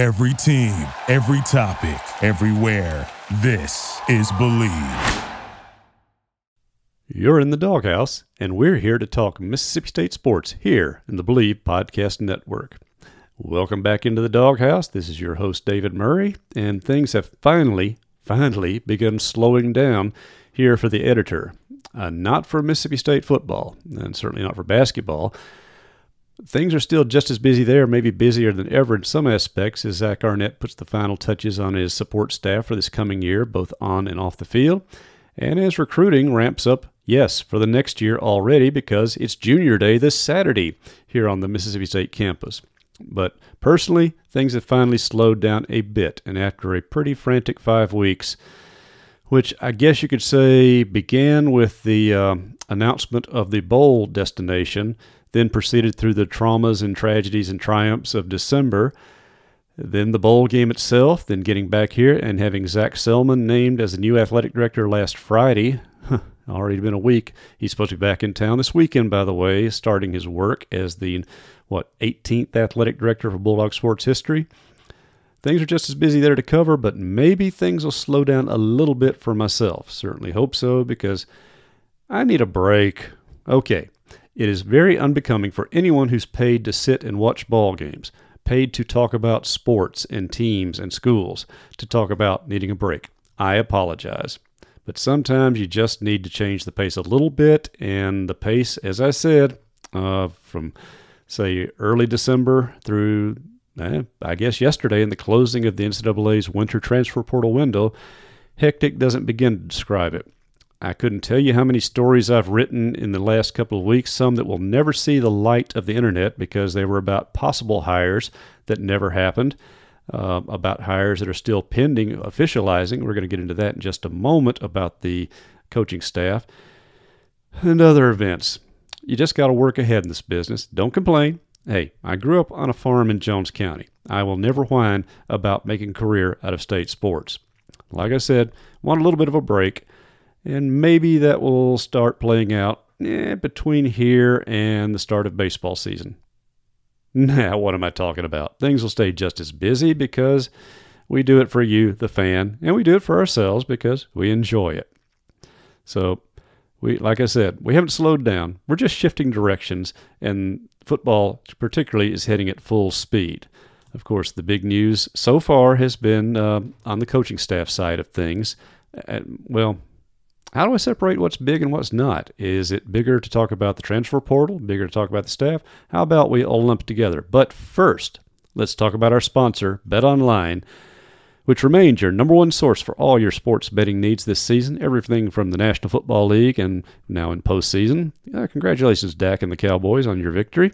Every team, every topic, everywhere. This is Bleav. You're in the Dawghouse, and we're here to talk Mississippi State sports here in the Bleav Podcast Network. Welcome back into the Dawghouse. This is your host, David Murray, and things have finally, finally begun slowing down here for the editor. Uh, not for Mississippi State football, and certainly not for basketball. Things are still just as busy there, maybe busier than ever in some aspects, as Zach Arnett puts the final touches on his support staff for this coming year, both on and off the field. And as recruiting ramps up, yes, for the next year already, because it's junior day this Saturday here on the Mississippi State campus. But personally, things have finally slowed down a bit, and after a pretty frantic five weeks, which I guess you could say began with the uh, announcement of the bowl destination then proceeded through the traumas and tragedies and triumphs of December. Then the bowl game itself, then getting back here and having Zac Selmon named as the new athletic director last Friday. Already been a week. He's supposed to be back in town this weekend, by the way, starting his work as the, what, 18th athletic director for Bulldog sports history. Things are just as busy there to cover, but maybe things will slow down a little bit for myself. Certainly hope so because I need a break. Okay, it is very unbecoming for anyone who's paid to sit and watch ball games, paid to talk about sports and teams and schools, to talk about needing a break. I apologize. But sometimes you just need to change the pace a little bit, and the pace, as I said, uh, from say early December through, eh, I guess, yesterday in the closing of the NCAA's winter transfer portal window, hectic doesn't begin to describe it. I couldn't tell you how many stories I've written in the last couple of weeks, some that will never see the light of the internet because they were about possible hires that never happened, uh, about hires that are still pending officializing. We're going to get into that in just a moment about the coaching staff and other events. You just got to work ahead in this business. Don't complain. Hey, I grew up on a farm in Jones County. I will never whine about making a career out of state sports. Like I said, want a little bit of a break and maybe that will start playing out eh, between here and the start of baseball season. Now, what am I talking about? Things will stay just as busy because we do it for you, the fan, and we do it for ourselves because we enjoy it. So, we, like I said, we haven't slowed down. We're just shifting directions, and football, particularly, is heading at full speed. Of course, the big news so far has been uh, on the coaching staff side of things. Uh, well, how do I separate what's big and what's not? Is it bigger to talk about the transfer portal, bigger to talk about the staff? How about we all lump together? But first, let's talk about our sponsor, Bet Online, which remains your number one source for all your sports betting needs this season. Everything from the National Football League and now in postseason. Uh, congratulations, Dak and the Cowboys, on your victory.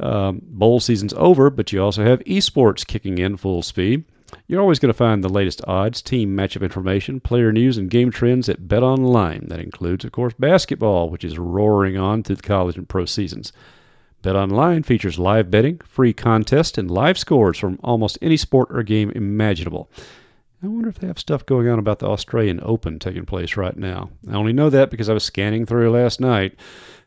Um, bowl season's over, but you also have esports kicking in full speed. You're always going to find the latest odds, team matchup information, player news, and game trends at Bet Online. That includes, of course, basketball, which is roaring on through the college and pro seasons. Bet Online features live betting, free contests, and live scores from almost any sport or game imaginable. I wonder if they have stuff going on about the Australian Open taking place right now. I only know that because I was scanning through last night.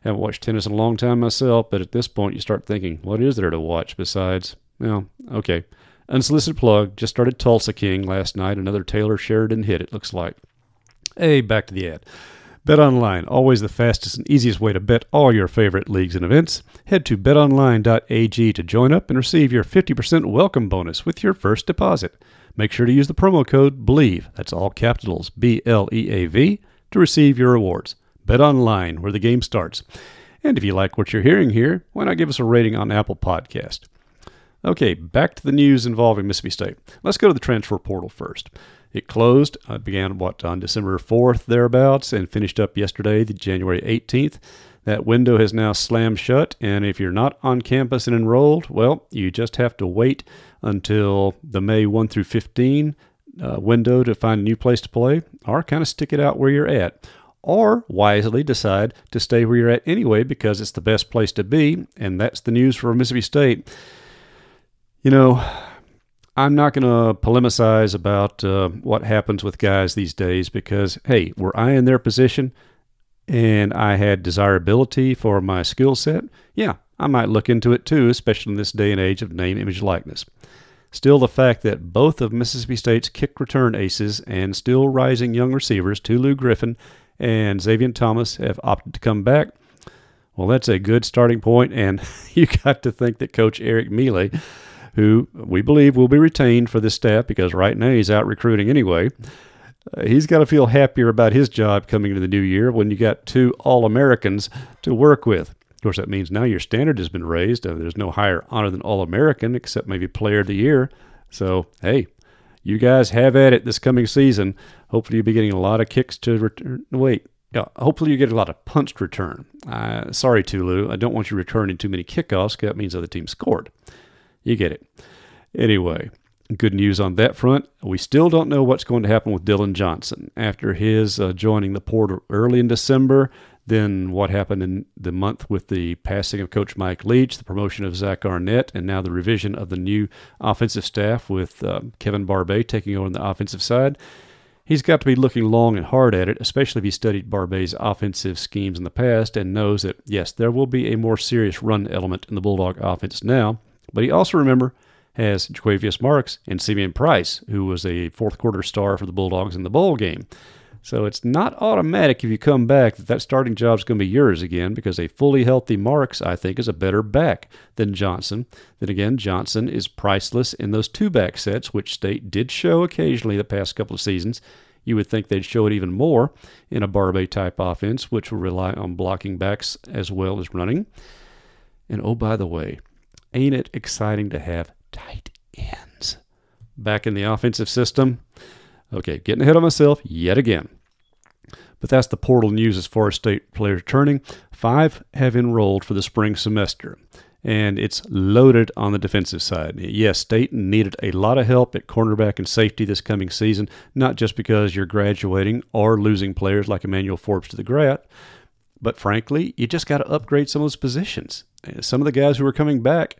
I haven't watched tennis in a long time myself, but at this point you start thinking, what is there to watch besides? Well, okay. Unsolicited plug. Just started Tulsa King last night. Another Taylor Sheridan hit, it looks like. Hey, back to the ad. Bet online, always the fastest and easiest way to bet all your favorite leagues and events. Head to betonline.ag to join up and receive your 50% welcome bonus with your first deposit. Make sure to use the promo code BLEAV, that's all capitals B L E A V, to receive your rewards. Bet online, where the game starts. And if you like what you're hearing here, why not give us a rating on Apple Podcast? Okay, back to the news involving Mississippi State. Let's go to the transfer portal first. It closed, uh, began what on December 4th thereabouts, and finished up yesterday, the January 18th. That window has now slammed shut, and if you're not on campus and enrolled, well, you just have to wait until the May 1 through 15 uh, window to find a new place to play, or kind of stick it out where you're at. Or wisely decide to stay where you're at anyway because it's the best place to be, and that's the news for Mississippi State. You know, I'm not going to polemicize about uh, what happens with guys these days because, hey, were I in their position and I had desirability for my skill set, yeah, I might look into it too, especially in this day and age of name, image, likeness. Still, the fact that both of Mississippi State's kick return aces and still rising young receivers, Tulu Griffin and Zavion Thomas, have opted to come back, well, that's a good starting point, and you got to think that Coach Eric Mele, who we believe will be retained for this staff because right now he's out recruiting anyway, uh, he's got to feel happier about his job coming into the new year when you got two All Americans to work with. Of course, that means now your standard has been raised. Uh, there's no higher honor than All American except maybe Player of the Year. So, hey, you guys have at it this coming season. Hopefully, you'll be getting a lot of kicks to return. Wait, yeah, hopefully you get a lot of punched return. Uh, sorry, Tulu, I don't want you returning too many kickoffs that means other teams scored. You get it. Anyway, good news on that front. We still don't know what's going to happen with Dillon Johnson after his uh, joining the portal early in December. Then what happened in the month with the passing of Coach Mike Leach, the promotion of Zach Arnett, and now the revision of the new offensive staff with uh, Kevin Barbay taking over on the offensive side. He's got to be looking long and hard at it, especially if he studied Barbay's offensive schemes in the past and knows that, yes, there will be a more serious run element in the Bulldog offense now. But he also, remember, has Jo'quavious Marks and Simeon Price, who was a fourth quarter star for the Bulldogs in the bowl game. So it's not automatic if you come back that that starting job is going to be yours again because a fully healthy Marks, I think, is a better back than Johnson. Then again, Johnson is priceless in those two back sets, which State did show occasionally the past couple of seasons. You would think they'd show it even more in a Barbay type offense, which will rely on blocking backs as well as running. And oh, by the way, ain't it exciting to have tight ends back in the offensive system? Okay, getting ahead of myself yet again. But that's the portal news as far as state players turning. Five have enrolled for the spring semester, and it's loaded on the defensive side. Yes, state needed a lot of help at cornerback and safety this coming season, not just because you're graduating or losing players like Emmanuel Forbes to the Grat, but frankly, you just got to upgrade some of those positions. Some of the guys who are coming back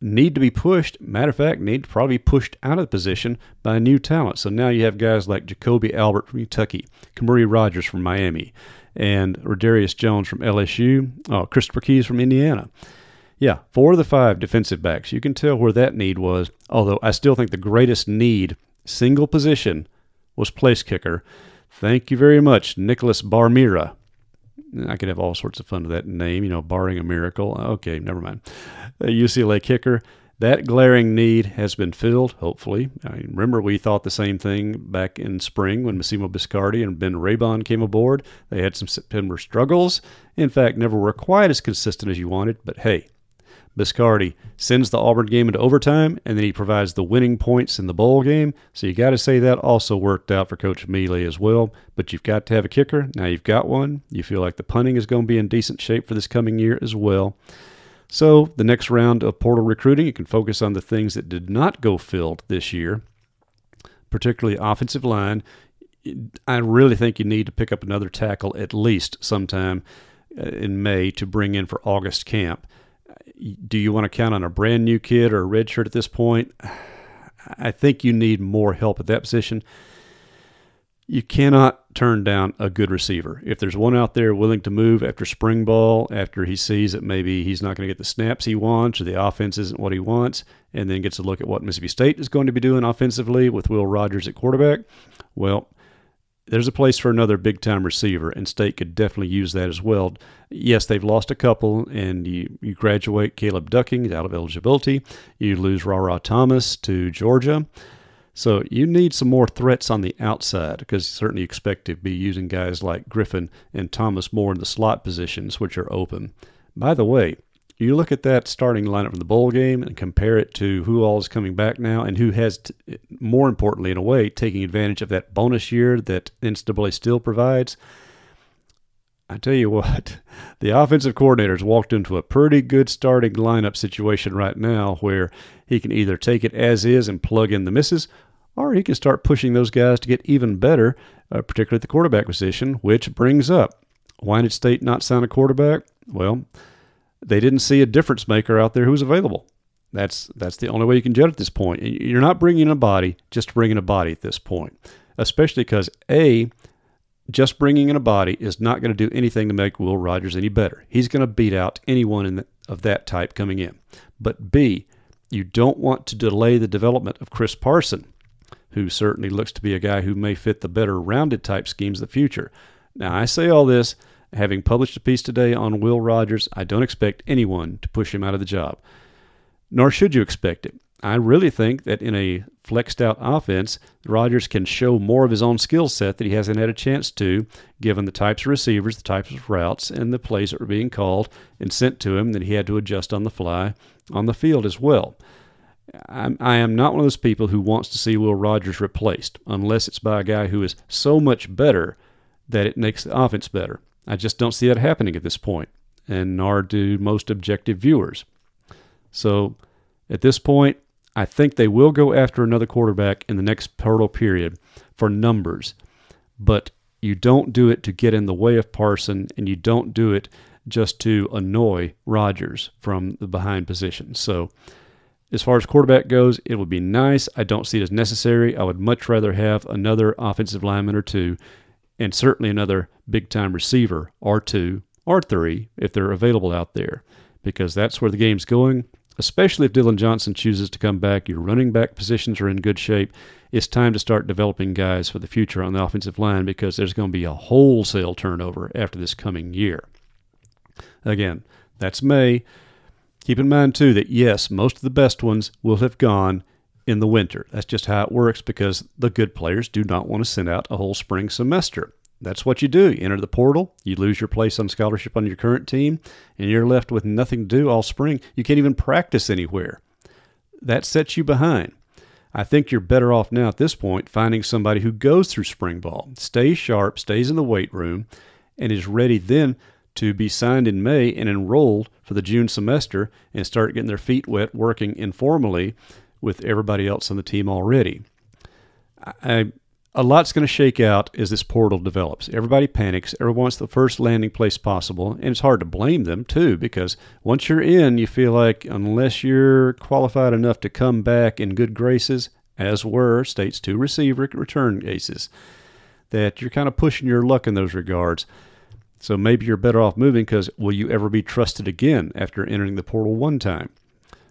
need to be pushed. Matter of fact, need to probably be pushed out of the position by new talent. So now you have guys like Jacoby Albert from Kentucky, Kamari Rogers from Miami, and Rodarius Jones from LSU, oh, Christopher Keys from Indiana. Yeah, four of the five defensive backs. You can tell where that need was, although I still think the greatest need, single position, was place kicker. Thank you very much, Nicholas Barr-Mira. I could have all sorts of fun with that name, you know, barring a miracle. Okay, never mind. Uh, a UCLA kicker. That glaring need has been filled, hopefully. I mean, remember, we thought the same thing back in spring when Massimo Biscardi and Ben Raybon came aboard. They had some September struggles. In fact, never were quite as consistent as you wanted, but hey, Biscardi sends the Auburn game into overtime, and then he provides the winning points in the bowl game. So you got to say that also worked out for Coach Mele as well. But you've got to have a kicker. Now you've got one. You feel like the punting is going to be in decent shape for this coming year as well. So the next round of portal recruiting, you can focus on the things that did not go filled this year, particularly offensive line. I really think you need to pick up another tackle at least sometime uh, in May to bring in for August camp do you want to count on a brand new kid or a red shirt at this point? I think you need more help at that position. You cannot turn down a good receiver. If there's one out there willing to move after spring ball, after he sees that maybe he's not going to get the snaps he wants or the offense isn't what he wants, and then gets a look at what Mississippi State is going to be doing offensively with Will Rogers at quarterback, well, there's a place for another big time receiver, and State could definitely use that as well. Yes, they've lost a couple, and you, you graduate Caleb Ducking out of eligibility. You lose Rara Thomas to Georgia. So you need some more threats on the outside because certainly expect to be using guys like Griffin and Thomas more in the slot positions, which are open. By the way, you look at that starting lineup from the bowl game and compare it to who all is coming back now and who has, t- more importantly, in a way, taking advantage of that bonus year that NCAA still provides. I tell you what, the offensive coordinator's walked into a pretty good starting lineup situation right now where he can either take it as is and plug in the misses, or he can start pushing those guys to get even better, uh, particularly at the quarterback position, which brings up why did State not sign a quarterback? Well, they didn't see a difference maker out there who was available. That's that's the only way you can judge at this point. You're not bringing in a body just bringing in a body at this point, especially because a just bringing in a body is not going to do anything to make Will Rogers any better. He's going to beat out anyone the, of that type coming in. But B, you don't want to delay the development of Chris Parson, who certainly looks to be a guy who may fit the better rounded type schemes of the future. Now, I say all this having published a piece today on Will Rogers. I don't expect anyone to push him out of the job, nor should you expect it. I really think that in a flexed out offense, Rogers can show more of his own skill set that he hasn't had a chance to, given the types of receivers, the types of routes, and the plays that were being called and sent to him that he had to adjust on the fly on the field as well. I'm, I am not one of those people who wants to see Will Rogers replaced, unless it's by a guy who is so much better that it makes the offense better. I just don't see that happening at this point, and nor do most objective viewers. So at this point, I think they will go after another quarterback in the next portal period for numbers, but you don't do it to get in the way of Parson, and you don't do it just to annoy Rogers from the behind position. So, as far as quarterback goes, it would be nice. I don't see it as necessary. I would much rather have another offensive lineman or two, and certainly another big time receiver or two or three if they're available out there, because that's where the game's going especially if Dillon Johnson chooses to come back. Your running back positions are in good shape. It's time to start developing guys for the future on the offensive line because there's going to be a wholesale turnover after this coming year. Again, that's May. Keep in mind, too, that yes, most of the best ones will have gone in the winter. That's just how it works because the good players do not want to send out a whole spring semester. That's what you do. You enter the portal, you lose your place on scholarship on your current team, and you're left with nothing to do all spring. You can't even practice anywhere. That sets you behind. I think you're better off now at this point finding somebody who goes through spring ball, stays sharp, stays in the weight room, and is ready then to be signed in May and enrolled for the June semester and start getting their feet wet working informally with everybody else on the team already. A lot's going to shake out as this portal develops. Everybody panics. Everyone wants the first landing place possible. And it's hard to blame them, too, because once you're in, you feel like unless you're qualified enough to come back in good graces, as were State's two receiver return cases, that you're kind of pushing your luck in those regards. So maybe you're better off moving because will you ever be trusted again after entering the portal one time?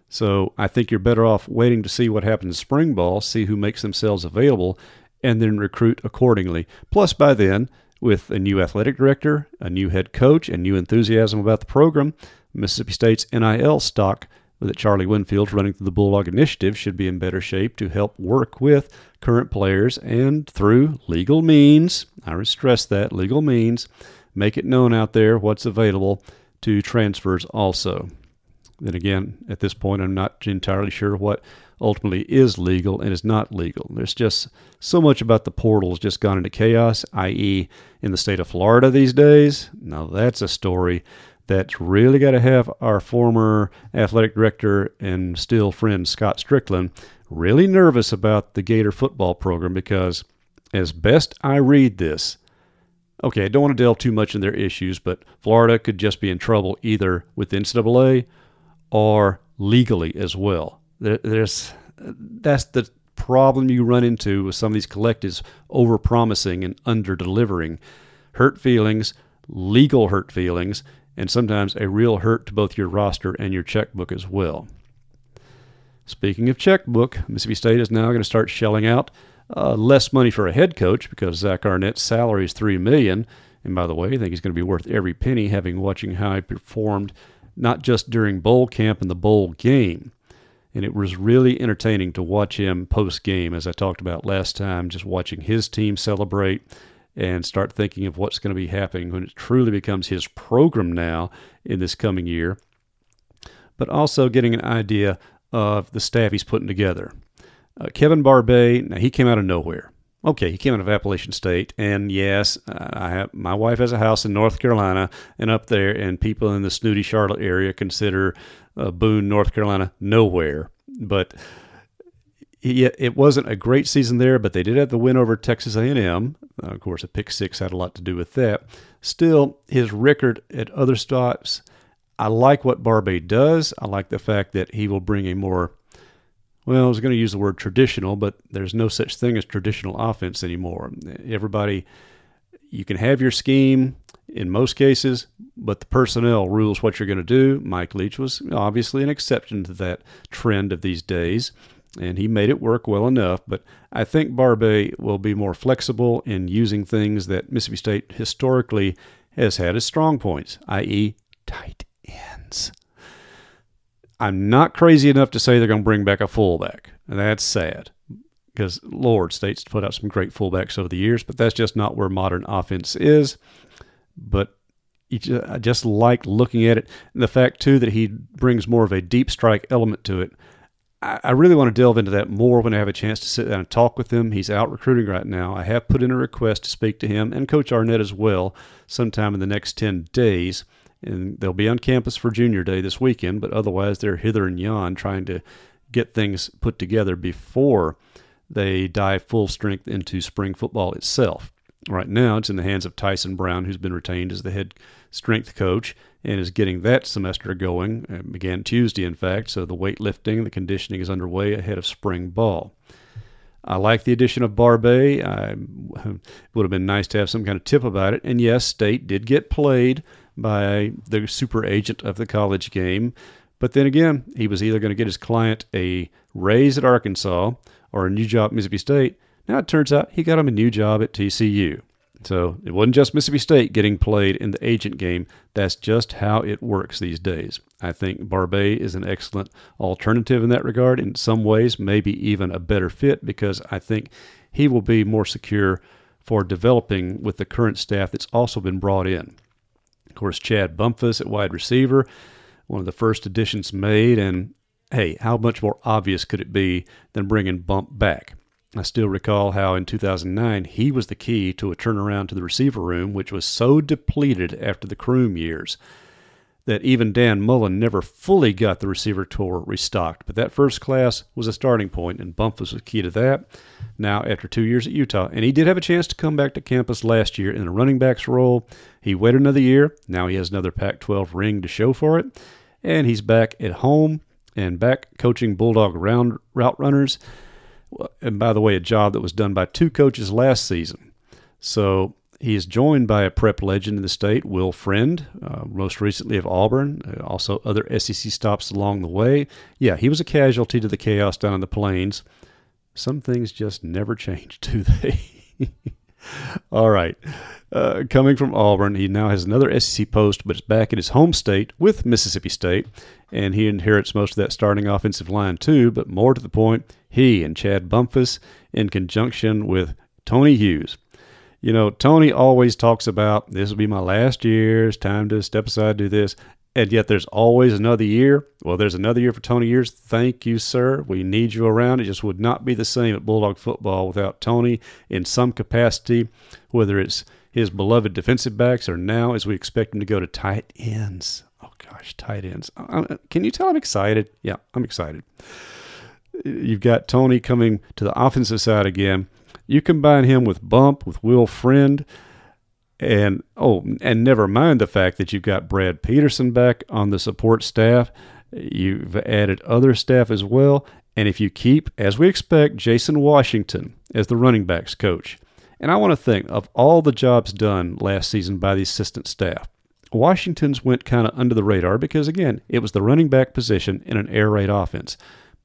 So I think you're better off waiting to see what happens in spring ball, see who makes themselves available, and then recruit accordingly. Plus, by then, with a new athletic director, a new head coach, and new enthusiasm about the program, Mississippi State's NIL stock that Charlie Winfield's running through the Bulldog Initiative should be in better shape to help work with current players and through legal means, I stress that, legal means, make it known out there what's available to transfers also. Then again, at this point, I'm not entirely sure what ultimately is legal and is not legal. There's just so much about the portal has just gone into chaos, i.e., in the state of Florida these days. Now, that's a story that's really got to have our former athletic director and still friend Scott Stricklin really nervous about the Gator football program because, as best I read this, okay, I don't want to delve too much in their issues, but Florida could just be in trouble either with NCAA or legally as well. There, there's that's the problem you run into with some of these collectives overpromising and underdelivering. Hurt feelings, legal hurt feelings, and sometimes a real hurt to both your roster and your checkbook as well. Speaking of checkbook, Mississippi State is now going to start shelling out uh, less money for a head coach because Zach Arnett's salary is three million. And by the way, I think he's going to be worth every penny, having watching how he performed not just during bowl camp and the bowl game, and it was really entertaining to watch him post game, as I talked about last time, just watching his team celebrate and start thinking of what's going to be happening when it truly becomes his program now in this coming year. But also getting an idea of the staff he's putting together. Uh, Kevin Barbay, now he came out of nowhere. Okay, he came out of Appalachian State, and yes, I have my wife has a house in North Carolina, and up there, and people in the snooty Charlotte area consider uh, Boone, North Carolina, nowhere. But he, it wasn't a great season there, but they did have the win over Texas A&M. Uh, of course, a pick six had a lot to do with that. Still, his record at other stops, I like what Barbay does. I like the fact that he will bring a more well, I was going to use the word traditional, but there's no such thing as traditional offense anymore. Everybody, you can have your scheme, in most cases, but the personnel rules what you're going to do. Mike Leach was obviously an exception to that trend of these days, and he made it work well enough. But I think Barbay will be more flexible in using things that Mississippi State historically has had as strong points, i.e., tight ends. I'm not crazy enough to say they're going to bring back a fullback. And that's sad because Lord State's put out some great fullbacks over the years, but that's just not where modern offense is. But just, I just like looking at it. And the fact, too, that he brings more of a deep strike element to it. I, I really want to delve into that more when I have a chance to sit down and talk with him. He's out recruiting right now. I have put in a request to speak to him and Coach Arnett as well sometime in the next 10 days and they'll be on campus for junior day this weekend, but otherwise they're hither and yon trying to get things put together before they dive full strength into spring football itself. Right now, it's in the hands of Tyson Brown, who's been retained as the head strength coach and is getting that semester going. It began Tuesday, in fact, so the weightlifting the conditioning is underway ahead of spring ball. I like the addition of Barbay. I, it would have been nice to have some kind of tip about it. And yes, State did get played by the super agent of the college game. But then again, he was either going to get his client a raise at Arkansas or a new job at Mississippi State. Now it turns out he got him a new job at TCU. So it wasn't just Mississippi State getting played in the agent game. That's just how it works these days. I think Barbay is an excellent alternative in that regard. In some ways, maybe even a better fit because I think he will be more secure for developing with the current staff that's also been brought in. Course, Chad Bumphus at wide receiver, one of the first additions made. And hey, how much more obvious could it be than bringing Bump back? I still recall how in 2009 he was the key to a turnaround to the receiver room, which was so depleted after the Croom years that even Dan Mullen never fully got the receiver tour restocked. But that first class was a starting point, and Bumphus was key to that. Now, after two years at Utah, and he did have a chance to come back to campus last year in a running backs role. He waited another year. Now he has another Pac 12 ring to show for it. And he's back at home and back coaching Bulldog round, route runners. And by the way, a job that was done by two coaches last season. So he is joined by a prep legend in the state, Will Friend, uh, most recently of Auburn, uh, also other SEC stops along the way. Yeah, he was a casualty to the chaos down in the plains. Some things just never change, do they? All right. Uh, coming from Auburn, he now has another SEC post, but it's back in his home state with Mississippi State, and he inherits most of that starting offensive line too. But more to the point, he and Chad Bumphus, in conjunction with Tony Hughes, you know, Tony always talks about this will be my last year. It's time to step aside, do this. And yet there's always another year. Well, there's another year for Tony Years. Thank you, sir. We need you around. It just would not be the same at Bulldog football without Tony in some capacity, whether it's his beloved defensive backs or now as we expect him to go to tight ends. Oh, gosh, tight ends. Can you tell I'm excited? Yeah, I'm excited. You've got Tony coming to the offensive side again. You combine him with Bump, with Will Friend, and oh, and never mind the fact that you've got Brad Peterson back on the support staff. You've added other staff as well. And if you keep, as we expect, Jason Washington as the running backs coach, and I want to think of all the jobs done last season by the assistant staff. Washington's went kind of under the radar because, again, it was the running back position in an air raid offense.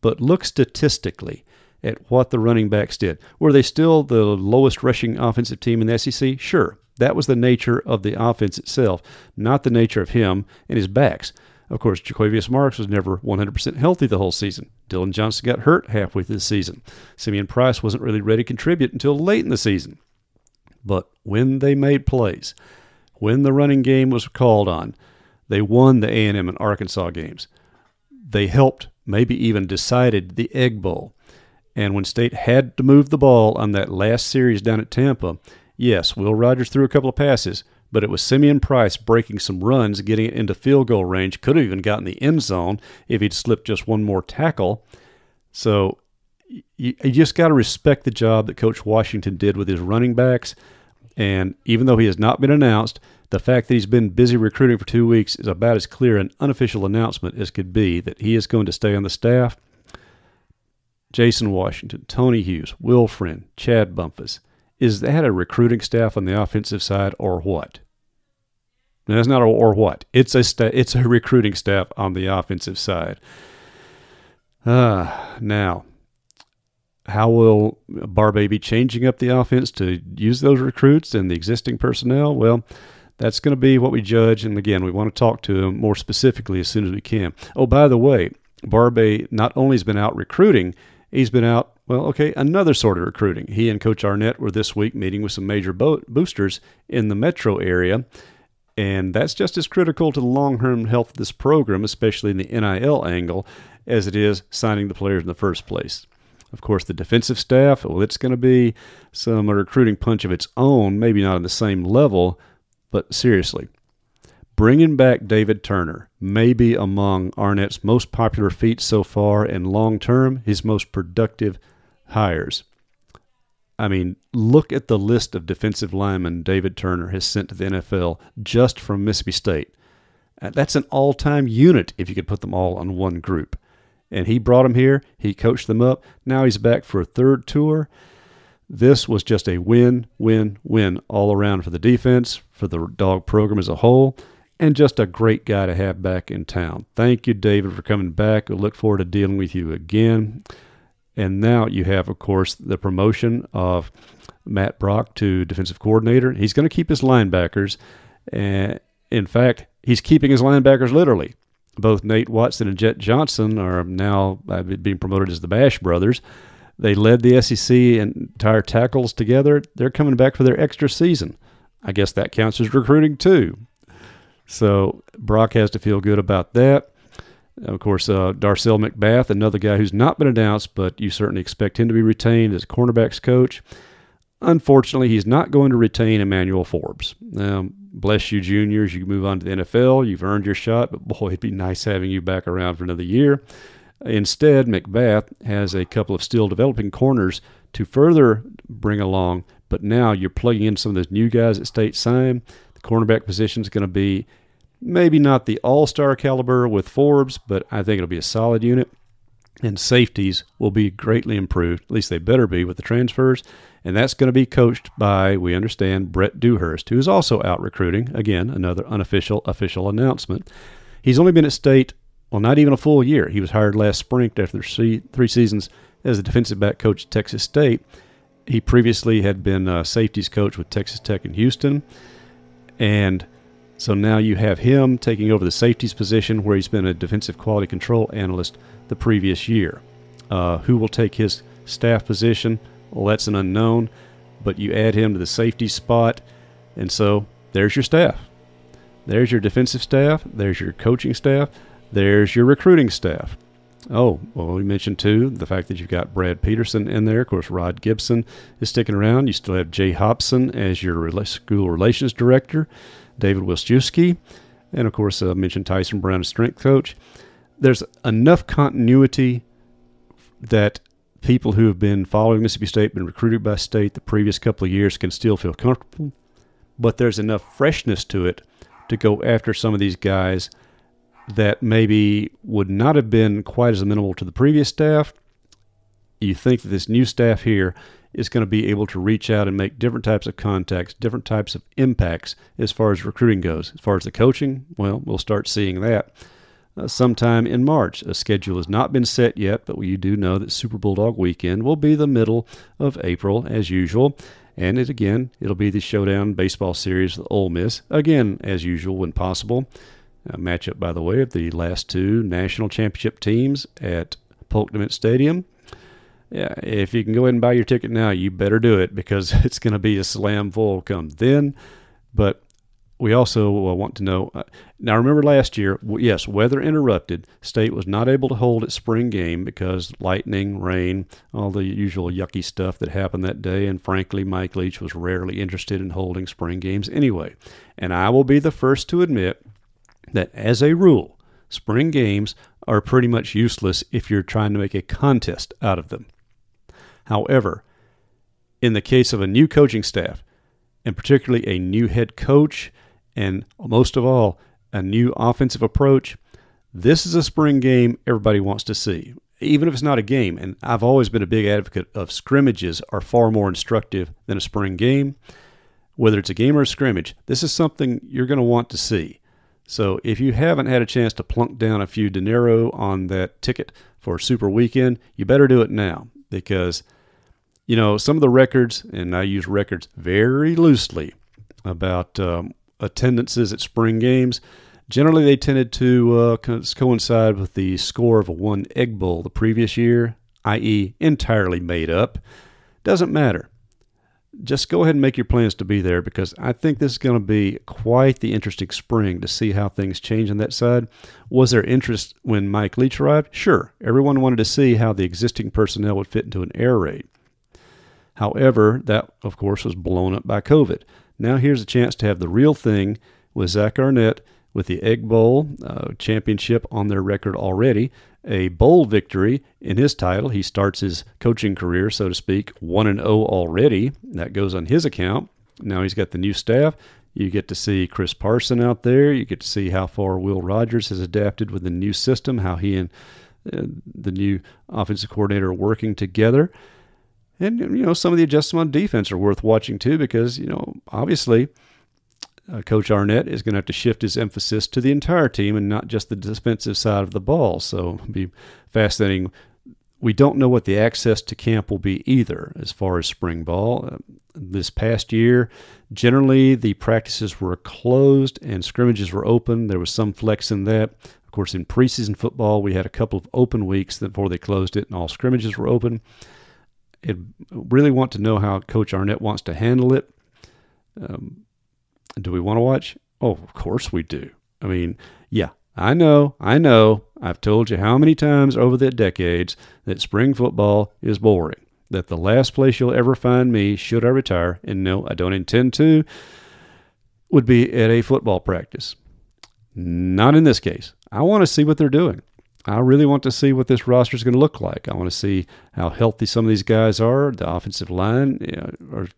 But look statistically at what the running backs did. Were they still the lowest rushing offensive team in the SEC? Sure. That was the nature of the offense itself, not the nature of him and his backs. Of course, Jo'quavious Marks was never 100% healthy the whole season. Dillon Johnson got hurt halfway through the season. Simeon Price wasn't really ready to contribute until late in the season. But when they made plays, when the running game was called on, they won the A&M and Arkansas games. They helped, maybe even decided the Egg Bowl. And when State had to move the ball on that last series down at Tampa, yes, Will Rogers threw a couple of passes, but it was Simeon Price breaking some runs, getting it into field goal range. Could have even gotten the end zone if he'd slipped just one more tackle. So you, you just got to respect the job that Coach Washington did with his running backs. And even though he has not been announced, the fact that he's been busy recruiting for two weeks is about as clear an unofficial announcement as could be that he is going to stay on the staff. Jason Washington, Tony Hughes, Will Friend, Chad Bumphus. Is that a recruiting staff on the offensive side or what? That's not a, or what. It's a sta- it's a recruiting staff on the offensive side. Uh, now, how will Barbay be changing up the offense to use those recruits and the existing personnel? Well, that's going to be what we judge. And again, we want to talk to him more specifically as soon as we can. Oh, by the way, Barbay not only has been out recruiting, he's been out, well, okay, another sort of recruiting. He and Coach Arnett were this week meeting with some major bo- boosters in the metro area. And that's just as critical to the long term health of this program, especially in the NIL angle, as it is signing the players in the first place. Of course, the defensive staff, well, it's going to be some recruiting punch of its own, maybe not on the same level, but seriously. Bringing back David Turner may be among Arnett's most popular feats so far, and long term, his most productive hires. I mean, look at the list of defensive linemen David Turner has sent to the NFL just from Mississippi State. Uh, that's an all time unit if you could put them all on one group. And he brought them here, he coached them up. Now he's back for a third tour. This was just a win, win, win all around for the defense, for the dog program as a whole, and just a great guy to have back in town. Thank you, David, for coming back. We look forward to dealing with you again. And now you have, of course, the promotion of Matt Brock to defensive coordinator. He's going to keep his linebackers. And in fact, he's keeping his linebackers literally. Both Nate Watson and Jet Johnson are now uh, being promoted as the Bash brothers. They led the SEC in entire tackles together. They're coming back for their extra season. I guess that counts as recruiting too. So Brock has to feel good about that. Of course, uh, Darcel McBath, another guy who's not been announced, but you certainly expect him to be retained as cornerbacks coach. Unfortunately, he's not going to retain Emmanuel Forbes. Um, bless you, juniors. You move on to the NFL. You've earned your shot, but boy, it'd be nice having you back around for another year. Instead, McBath has a couple of still developing corners to further bring along, but now you're plugging in some of those new guys at state sign. Cornerback position is going to be maybe not the all star caliber with Forbes, but I think it'll be a solid unit. And safeties will be greatly improved. At least they better be with the transfers. And that's going to be coached by, we understand, Brett Dewhurst, who is also out recruiting. Again, another unofficial official announcement. He's only been at state well, not even a full year. He was hired last spring after three seasons as a defensive back coach at Texas State. He previously had been a safeties coach with Texas Tech in Houston. And so now you have him taking over the safeties position where he's been a defensive quality control analyst the previous year. Uh, who will take his staff position? Well, that's an unknown, but you add him to the safety spot, and so there's your staff. There's your defensive staff, there's your coaching staff, there's your recruiting staff. Oh, well, we mentioned too the fact that you've got Brad Peterson in there. Of course, Rod Gibson is sticking around. You still have Jay Hobson as your school relations director, David Wilczewski, and of course, I uh, mentioned Tyson Brown as strength coach. There's enough continuity that people who have been following Mississippi State, been recruited by State the previous couple of years, can still feel comfortable. But there's enough freshness to it to go after some of these guys that maybe would not have been quite as amenable to the previous staff. You think that this new staff here is going to be able to reach out and make different types of contacts, different types of impacts as far as recruiting goes. As far as the coaching, well, we'll start seeing that uh, sometime in March. A schedule has not been set yet, but you do know that Super Bulldog weekend will be the middle of April as usual. And it again, it'll be the showdown baseball series with Ole Miss again as usual when possible. A matchup, by the way, of the last two national championship teams at Polk DeMent Stadium. Yeah, if you can go ahead and buy your ticket now, you better do it because it's going to be a slam full come then. But we also uh, want to know uh, now remember last year yes weather interrupted state was not able to hold its spring game because lightning rain all the usual yucky stuff that happened that day and frankly mike leach was rarely interested in holding spring games anyway and i will be the first to admit that as a rule, spring games are pretty much useless if you're trying to make a contest out of them. However, in the case of a new coaching staff, and particularly a new head coach, and most of all, a new offensive approach, this is a spring game everybody wants to see. Even if it's not a game, and I've always been a big advocate of scrimmages are far more instructive than a spring game. whether it's a game or a scrimmage, this is something you're going to want to see. So if you haven't had a chance to plunk down a few dinero on that ticket for Super Weekend, you better do it now because, you know, some of the records, and I use records very loosely about um, attendances at spring games. Generally, they tended to uh, coincide with the score of a one Egg Bowl the previous year, i.e., entirely made up. Doesn't matter just go ahead and make your plans to be there because I think this is going to be quite the interesting spring to see how things change on that side. Was there interest when Mike Leach arrived? Sure. Everyone wanted to see how the existing personnel would fit into an air raid. However, that, of course, was blown up by COVID. Now here's a chance to have the real thing with Zach Arnett with the Egg Bowl uh, championship on their record already, a bowl victory in his title. He starts his coaching career, so to speak, 1 and 0 already. That goes on his account. Now he's got the new staff. You get to see Chris Parson out there. You get to see how far Will Rogers has adapted with the new system, how he and uh, the new offensive coordinator are working together. And, you know, some of the adjustments on defense are worth watching too because, you know, obviously uh, Coach Arnett is going to have to shift his emphasis to the entire team and not just the defensive side of the ball. So it'll be fascinating. We don't know what the access to camp will be either as far as spring ball. Uh, this past year, generally the practices were closed and scrimmages were open. There was some flex in that. Of course, in preseason football, we had a couple of open weeks before they closed it and all scrimmages were open. It really want to know how Coach Arnett wants to handle it. Um, do we want to watch? Oh, of course we do. I mean, yeah, I know, I know. I've told you how many times over the decades that spring football is boring. That the last place you'll ever find me, should I retire, and no, I don't intend to, would be at a football practice. Not in this case. I want to see what they're doing. I really want to see what this roster is going to look like. I want to see how healthy some of these guys are. The offensive line you know, are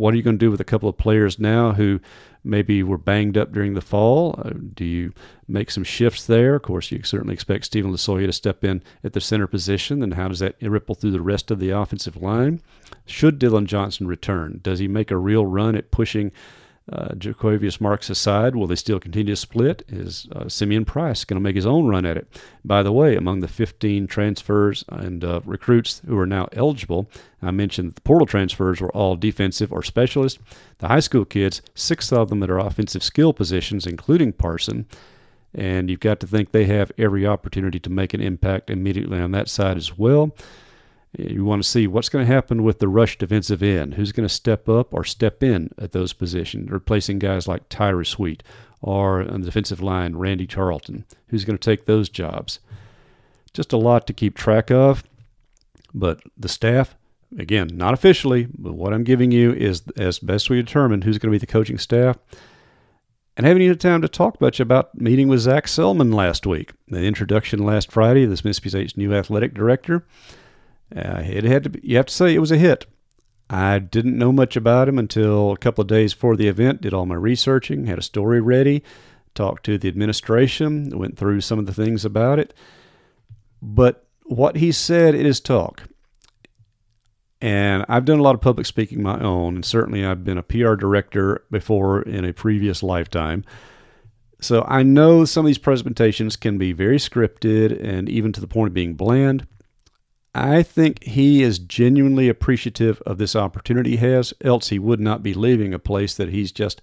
what are you going to do with a couple of players now who maybe were banged up during the fall? Uh, do you make some shifts there? Of course, you certainly expect Stephen Losoya to step in at the center position. And how does that ripple through the rest of the offensive line? Should Dillon Johnson return? Does he make a real run at pushing uh, Jo'quavious Marks aside, will they still continue to split? Is uh, Simeon Price going to make his own run at it? By the way, among the 15 transfers and uh, recruits who are now eligible, I mentioned the portal transfers were all defensive or specialist. The high school kids, six of them that are offensive skill positions, including Parson. And you've got to think they have every opportunity to make an impact immediately on that side as well. You want to see what's going to happen with the rush defensive end. Who's going to step up or step in at those positions, replacing guys like Tyrus Wheat or on the defensive line, Randy Charlton. Who's going to take those jobs? Just a lot to keep track of. But the staff, again, not officially, but what I'm giving you is as best we determine who's going to be the coaching staff. And haven't even had time to talk much about meeting with Zac Selmon last week. The introduction last Friday, this Mississippi State's new athletic director. Uh, it had to be, you have to say it was a hit. I didn't know much about him until a couple of days before the event, did all my researching, had a story ready, talked to the administration, went through some of the things about it. But what he said, it is talk. And I've done a lot of public speaking my own, and certainly I've been a PR director before in a previous lifetime. So I know some of these presentations can be very scripted and even to the point of being bland. I think he is genuinely appreciative of this opportunity he has, else he would not be leaving a place that he's just.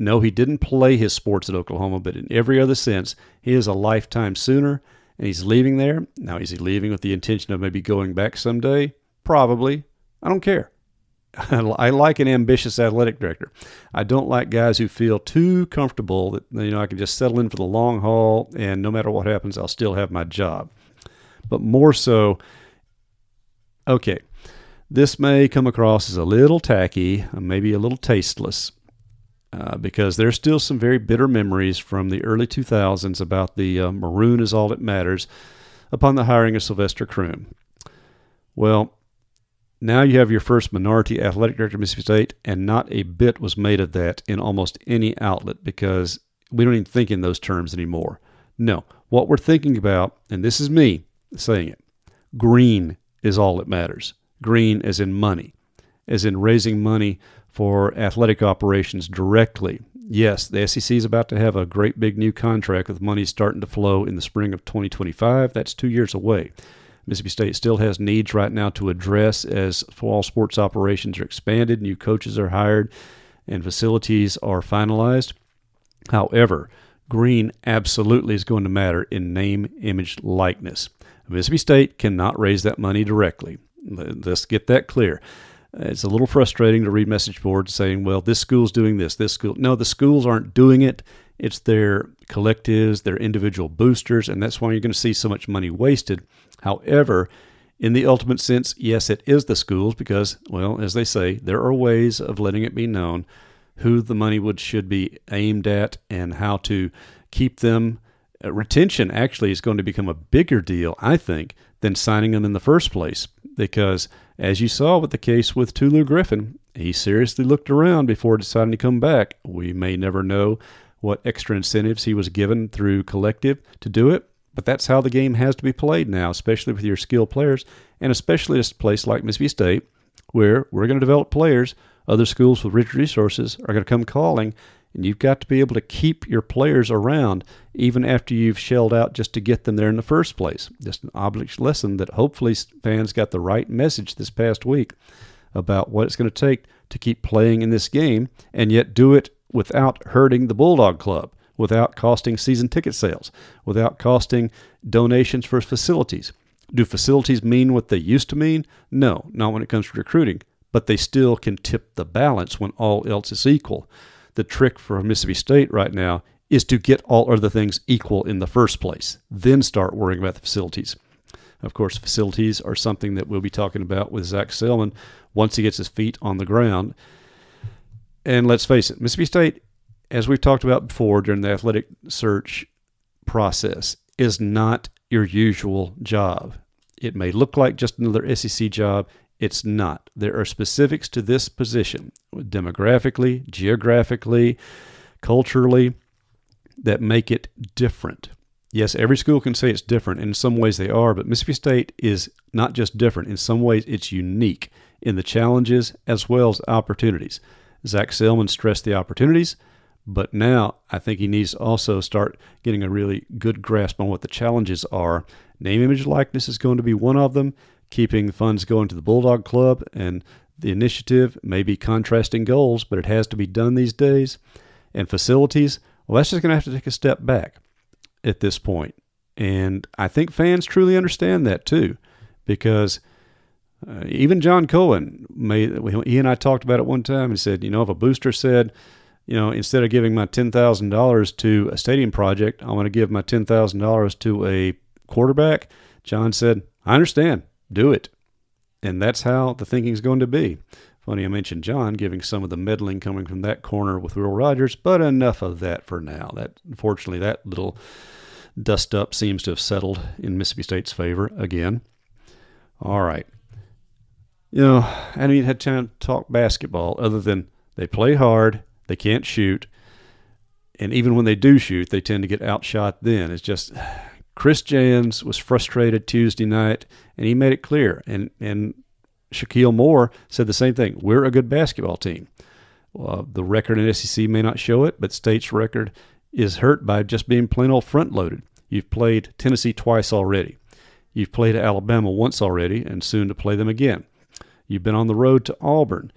No, he didn't play his sports at Oklahoma, but in every other sense, he is a lifetime Sooner, and he's leaving there. Now, is he leaving with the intention of maybe going back someday? Probably. I don't care. I like an ambitious athletic director. I don't like guys who feel too comfortable that you know I can just settle in for the long haul and no matter what happens, I'll still have my job. But more so, Okay, this may come across as a little tacky, maybe a little tasteless, uh, because there's still some very bitter memories from the early 2000s about the uh, maroon is all that matters upon the hiring of Sylvester Croom. Well, now you have your first minority athletic director of Mississippi State, and not a bit was made of that in almost any outlet because we don't even think in those terms anymore. No, what we're thinking about, and this is me saying it, green is all that matters. Green as in money, as in raising money for athletic operations directly. Yes, the SEC is about to have a great big new contract with money starting to flow in the spring of 2025. That's two years away. Mississippi State still has needs right now to address as fall sports operations are expanded, new coaches are hired, and facilities are finalized. However, green absolutely is going to matter in name, image, likeness. Mississippi State cannot raise that money directly. Let's get that clear. It's a little frustrating to read message boards saying, well, this school's doing this, this school. No, the schools aren't doing it. It's their collectives, their individual boosters, and that's why you're going to see so much money wasted. However, in the ultimate sense, yes, it is the schools because, well, as they say, there are ways of letting it be known who the money would should be aimed at and how to keep them. Uh, retention actually is going to become a bigger deal, I think, than signing them in the first place because, as you saw with the case with Tulu Griffin, he seriously looked around before deciding to come back. We may never know what extra incentives he was given through collective to do it. But that's how the game has to be played now, especially with your skilled players, and especially a place like Mississippi State, where we're going to develop players. Other schools with rich resources are going to come calling, and you've got to be able to keep your players around even after you've shelled out just to get them there in the first place. Just an obvious lesson that hopefully fans got the right message this past week about what it's going to take to keep playing in this game and yet do it without hurting the Bulldog Club without costing season ticket sales, without costing donations for facilities. Do facilities mean what they used to mean? No, not when it comes to recruiting, but they still can tip the balance when all else is equal. The trick for Mississippi State right now is to get all other things equal in the first place, then start worrying about the facilities. Of course, facilities are something that we'll be talking about with Zac Selmon once he gets his feet on the ground. And let's face it, Mississippi State as we've talked about before during the athletic search process, is not your usual job. It may look like just another SEC job. It's not. There are specifics to this position, demographically, geographically, culturally, that make it different. Yes, every school can say it's different. In some ways, they are, but Mississippi State is not just different. In some ways, it's unique in the challenges as well as opportunities. Zac Selmon stressed the opportunities. But now I think he needs to also start getting a really good grasp on what the challenges are. Name, image, likeness is going to be one of them. Keeping funds going to the Bulldog Club and the initiative may be contrasting goals, but it has to be done these days. And facilities, well, that's just going to have to take a step back at this point. And I think fans truly understand that too, because uh, even John Cohen, may, he and I talked about it one time. He said, you know, if a booster said, you know, instead of giving my $10,000 to a stadium project, I want to give my $10,000 to a quarterback. John said, I understand. Do it. And that's how the thinking is going to be. Funny I mentioned John giving some of the meddling coming from that corner with Will Rogers, but enough of that for now. That unfortunately that little dust up seems to have settled in Mississippi State's favor again. All right. You know, I haven't even had time to talk basketball other than they play hard they can't shoot. And even when they do shoot, they tend to get outshot then. It's just Chris Jans was frustrated Tuesday night, and he made it clear. And, and Shakeel Moore said the same thing. We're a good basketball team. The record in SEC may not show it, but State's record is hurt by just being plain old front loaded. You've played Tennessee twice already. You've played Alabama once already, and soon to play them again. You've been on the road to Auburn.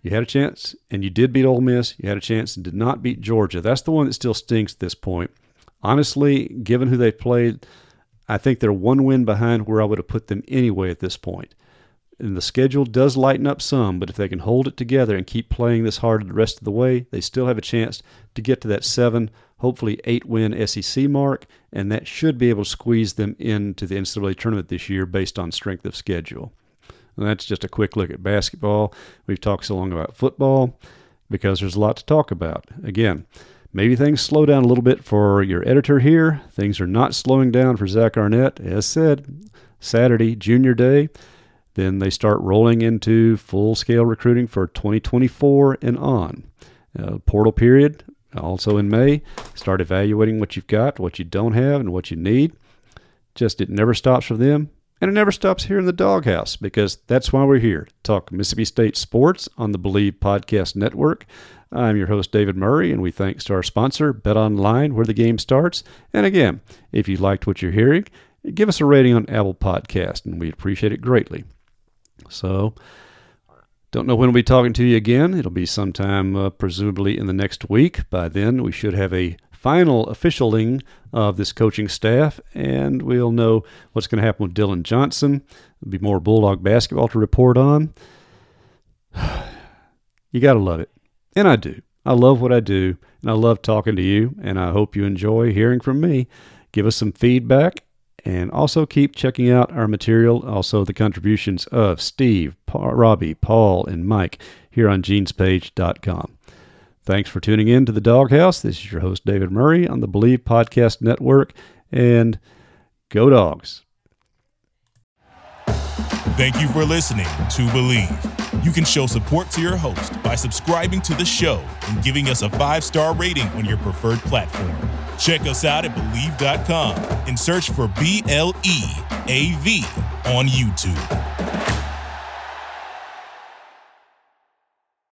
You had a chance, and you did beat Ole Miss. You had a chance and did not beat Georgia. That's the one that still stinks at this point. Honestly, given who they've played, I think they're one win behind where I would have put them anyway at this point. And the schedule does lighten up some, but if they can hold it together and keep playing this hard the rest of the way, they still have a chance to get to that seven, hopefully eight win SEC mark, and that should be able to squeeze them into the NCAA tournament this year based on strength of schedule. And that's just a quick look at basketball. We've talked so long about football because there's a lot to talk about. Again, maybe things slow down a little bit for your editor here. Things are not slowing down for Zach Arnett. As said, Saturday, junior day. Then they start rolling into full scale recruiting for 2024 and on. Uh, portal period also in May. Start evaluating what you've got, what you don't have, and what you need. Just it never stops for them And it never stops here in the Dawghouse because that's why we're here to talk Mississippi State sports on the Bleav Podcast Network. I'm your host, David Murray, and we thanks to our sponsor, Bet Online, where the game starts. And again, if you liked what you're hearing, give us a rating on Apple Podcast, and we'd appreciate it greatly. So, don't know when we'll be talking to you again. It'll be sometime, uh, presumably in the next week. By then, we should have a final officialing of this coaching staff, and we'll know what's going to happen with Dillon Johnson. There'll be more Bulldog basketball to report on. you got to love it. And I do. I love what I do, and I love talking to you, and I hope you enjoy hearing from me. Give us some feedback, and also keep checking out our material, also the contributions of Steve, Robbie, Paul, and Mike here on genespage.com. Thanks for tuning in to the Dawghouse. This is your host, David Murray, on the Bleav Podcast Network. And go, dogs. Thank you for listening to Bleav. You can show support to your host by subscribing to the show and giving us a five star rating on your preferred platform. Check us out at Bleav.com and search for B L E A V on YouTube.